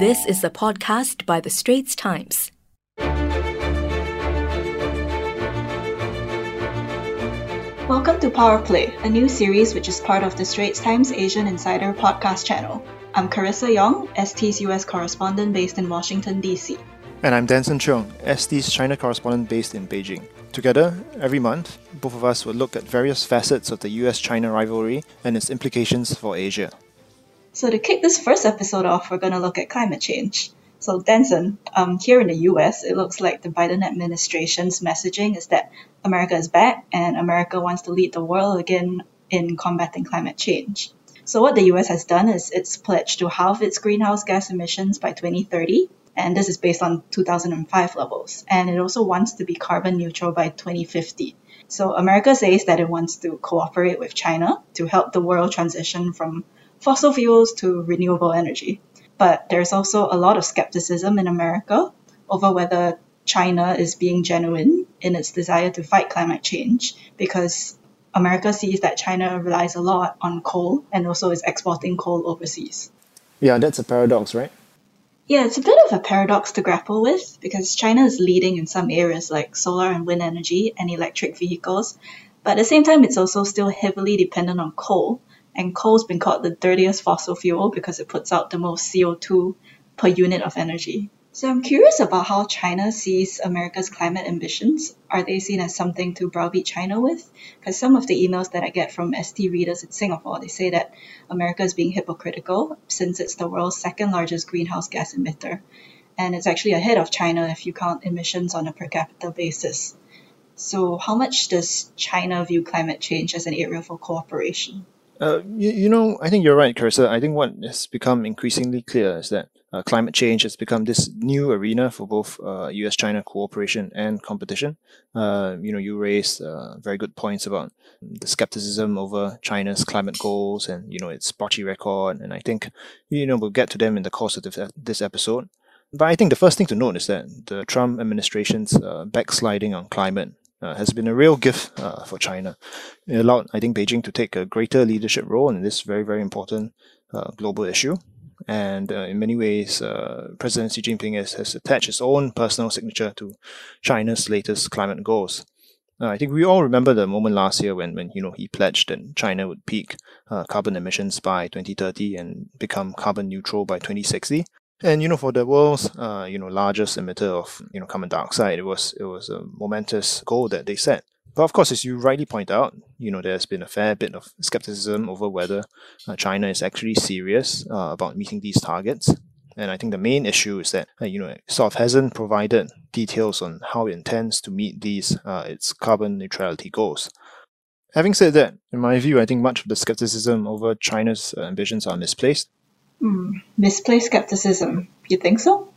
This is a podcast by The Straits Times. Welcome to Power Play, a new series which is part of the Straits Times Asian Insider podcast channel. I'm Carissa Yong, ST's US correspondent based in Washington, D.C. And I'm Danson Cheong, ST's China correspondent based in Beijing. Together, every month, both of us will look at various facets of the US China rivalry and its implications for Asia. So, to kick this first episode off, we're going to look at climate change. So, Danson, um, here in the US, it looks like the Biden administration's messaging is that America is back and America wants to lead the world again in combating climate change. So, what the US has done is it's pledged to halve its greenhouse gas emissions by 2030, and this is based on 2005 levels. And it also wants to be carbon neutral by 2050. So, America says that it wants to cooperate with China to help the world transition from fossil fuels to renewable energy. But there's also a lot of skepticism in America over whether China is being genuine in its desire to fight climate change because America sees that China relies a lot on coal and also is exporting coal overseas. Yeah, that's a paradox, right? Yeah, it's a bit of a paradox to grapple with because China is leading in some areas like solar and wind energy and electric vehicles, but at the same time, it's also still heavily dependent on coal, and coal's been called the dirtiest fossil fuel because it puts out the most CO2 per unit of energy. So I'm curious about how China sees America's climate ambitions. Are they seen as something to browbeat China with? Because some of the emails that I get from ST readers in Singapore, they say that America is being hypocritical since it's the world's second largest greenhouse gas emitter. And it's actually ahead of China if you count emissions on a per capita basis. So how much does China view climate change as an area for cooperation? Uh, you, you know, I think you're right, Carissa. I think what has become increasingly clear is that uh, climate change has become this new arena for both uh, U.S.-China cooperation and competition. Uh, you know, you raised uh, very good points about the skepticism over China's climate goals and you know its spotty record, and I think you know we'll get to them in the course of this episode. But I think the first thing to note is that the Trump administration's uh, backsliding on climate uh, has been a real gift uh, for China. It allowed, I think, Beijing to take a greater leadership role in this very, very important uh, global issue. And uh, in many ways, uh, President Xi Jinping has, has attached his own personal signature to China's latest climate goals. Uh, I think we all remember the moment last year when, when you know he pledged that China would peak carbon emissions by 2030 and become carbon neutral by 2060. And you know, for the world's uh, you know largest emitter of you know carbon dioxide, it was it was a momentous goal that they set. But of course, as you rightly point out, you know there's been a fair bit of skepticism over whether uh, China is actually serious uh, about meeting these targets. And I think the main issue is that uh, you know it sort of hasn't provided details on how it intends to meet these uh, its carbon neutrality goals. Having said that, in my view, I think much of the skepticism over China's uh, ambitions are misplaced. Mm, misplaced skepticism. You think so?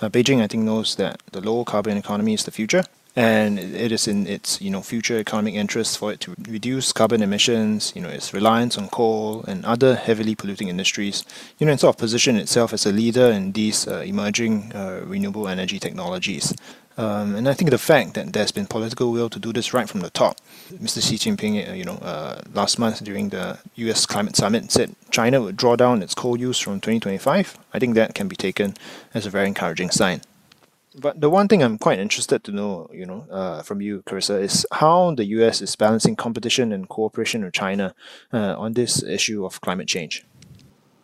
Uh, Beijing, I think, knows that the low carbon economy is the future, and it is in its you know future economic interests for it to reduce carbon emissions, you know, its reliance on coal and other heavily polluting industries, you know, and sort of position itself as a leader in these uh, emerging uh, renewable energy technologies. Um, and I think the fact that there's been political will to do this right from the top. Mr. Xi Jinping, uh, you know, uh, last month during the U.S. climate summit said China would draw down its coal use from 2025. I think that can be taken as a very encouraging sign. But the one thing I'm quite interested to know, you know, uh, from you, Carissa, is how the U.S. is balancing competition and cooperation with China uh, on this issue of climate change.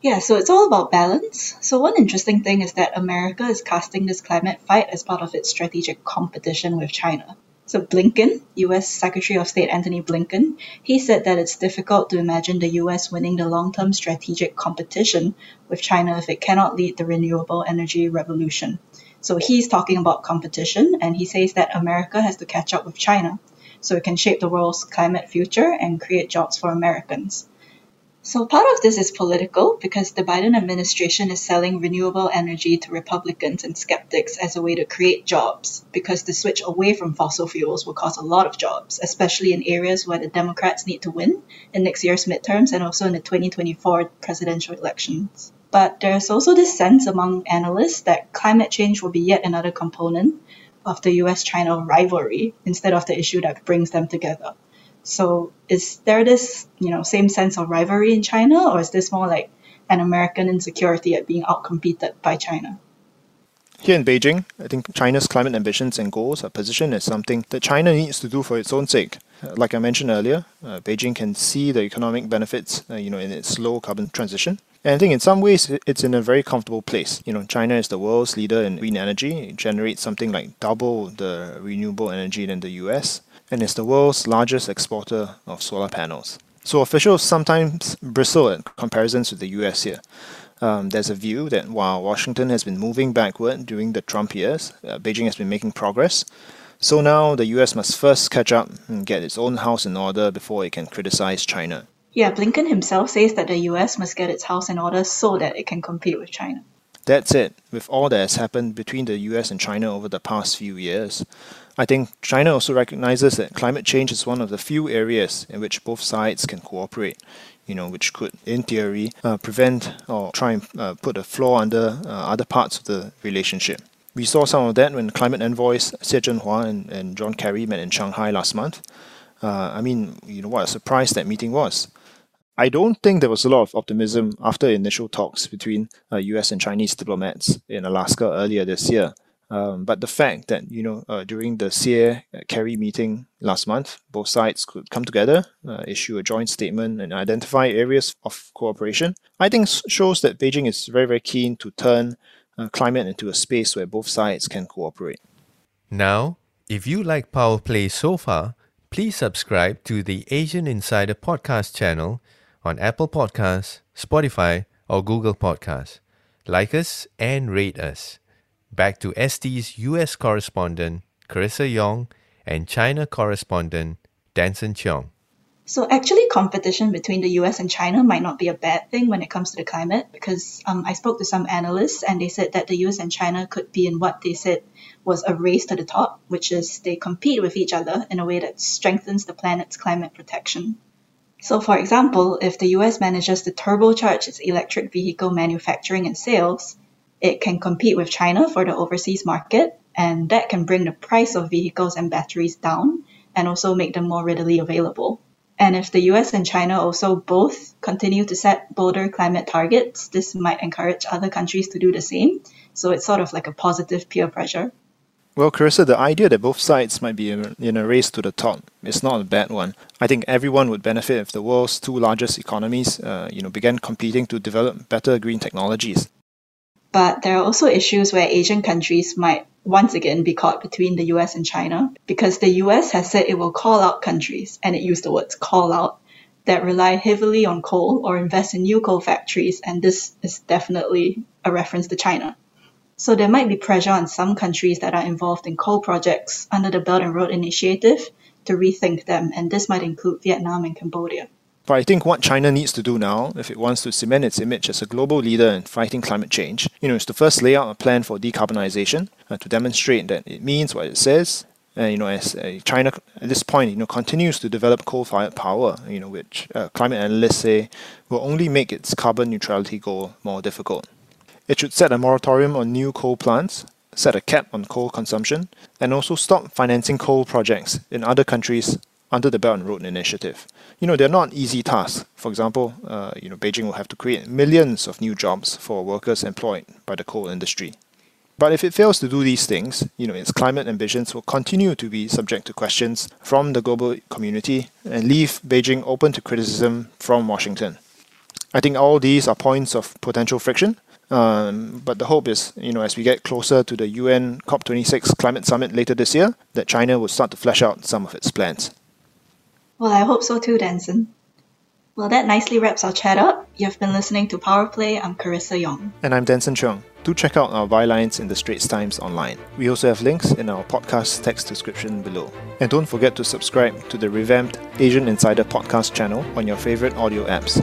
Yeah, so it's all about balance. So one interesting thing is that America is casting this climate fight as part of its strategic competition with China. So Blinken, US Secretary of State Antony Blinken, he said that it's difficult to imagine the US winning the long-term strategic competition with China if it cannot lead the renewable energy revolution. So he's talking about competition and he says that America has to catch up with China so it can shape the world's climate future and create jobs for Americans. So part of this is political because the Biden administration is selling renewable energy to Republicans and skeptics as a way to create jobs because the switch away from fossil fuels will cause a lot of jobs, especially in areas where the Democrats need to win in next year's midterms and also in the 2024 presidential elections. But there's also this sense among analysts that climate change will be yet another component of the US China rivalry instead of the issue that brings them together. So is there this, you know, same sense of rivalry in China, or is this more like an American insecurity at being outcompeted by China. Here in Beijing, I think China's climate ambitions and goals are positioned as something that China needs to do for its own sake. Uh, like I mentioned earlier, uh, Beijing can see the economic benefits, uh, you know, in its low carbon transition. And I think in some ways it's in a very comfortable place. You know, China is the world's leader in green energy. It generates something like double the renewable energy than the US, and is the world's largest exporter of solar panels. So officials sometimes bristle at comparisons with the US here. Um, there's a view that while Washington has been moving backward during the Trump years, uh, Beijing has been making progress. So now the US must first catch up and get its own house in order before it can criticize China. Yeah, Blinken himself says that the US must get its house in order so that it can compete with China. That's it. With all that has happened between the US and China over the past few years, I think China also recognizes that climate change is one of the few areas in which both sides can cooperate you know, which could, in theory, uh, prevent or try and uh, put a flaw under uh, other parts of the relationship. We saw some of that when climate envoys Xie Zhenhua and, and John Kerry met in Shanghai last month. Uh, I mean, you know, what a surprise that meeting was. I don't think there was a lot of optimism after initial talks between US uh, and Chinese diplomats in Alaska earlier this year. Um, but the fact that you know uh, during the Xie uh, Kerry meeting last month, both sides could come together, uh, issue a joint statement, and identify areas of cooperation, I think shows that Beijing is very very keen to turn uh, climate into a space where both sides can cooperate. Now, if you like Power Play so far, please subscribe to the Asian Insider Podcast channel on Apple Podcasts, Spotify, or Google Podcasts. Like us and rate us back to ST's US correspondent, Carissa Yong, and China correspondent, Danson Cheong. So, actually, competition between the US and China might not be a bad thing when it comes to the climate because um, I spoke to some analysts and they said that the US and China could be in what they said was a race to the top, which is they compete with each other in a way that strengthens the planet's climate protection. So, for example, if the US manages to turbocharge its electric vehicle manufacturing and sales, it can compete with China for the overseas market, and that can bring the price of vehicles and batteries down and also make them more readily available. And if the US and China also both continue to set bolder climate targets, this might encourage other countries to do the same. So it's sort of like a positive peer pressure. Well, Carissa, the idea that both sides might be in a race to the top is not a bad one. I think everyone would benefit if the world's two largest economies, uh, you know, began competing to develop better green technologies. But there are also issues where Asian countries might once again be caught between the US and China because the US has said it will call out countries, and it used the words call out, that rely heavily on coal or invest in new coal factories, and this is definitely a reference to China. So there might be pressure on some countries that are involved in coal projects under the Belt and Road Initiative to rethink them, and this might include Vietnam and Cambodia. But I think what China needs to do now, if it wants to cement its image as a global leader in fighting climate change, you know, is to first lay out a plan for decarbonization uh, to demonstrate that it means what it says. And you know, as uh, China at this point, you know, continues to develop coal-fired power, you know, which uh, climate analysts say will only make its carbon neutrality goal more difficult. It should set a moratorium on new coal plants, set a cap on coal consumption, and also stop financing coal projects in other countries under the Belt and Road Initiative. You know, they're not easy tasks. For example, uh, you know, Beijing will have to create millions of new jobs for workers employed by the coal industry. But if it fails to do these things, you know, its climate ambitions will continue to be subject to questions from the global community and leave Beijing open to criticism from Washington. I think all these are points of potential friction, um, but the hope is, you know, as we get closer to the UN COP26 climate summit later this year, that China will start to flesh out some of its plans. Well, I hope so too, Danson. Well, that nicely wraps our chat up. You've been listening to Power Play. I'm Carissa Yong. And I'm Danson Cheong. Do check out our bylines in the Straits Times online. We also have links in our podcast text description below. And don't forget to subscribe to the revamped Asian Insider podcast channel on your favorite audio apps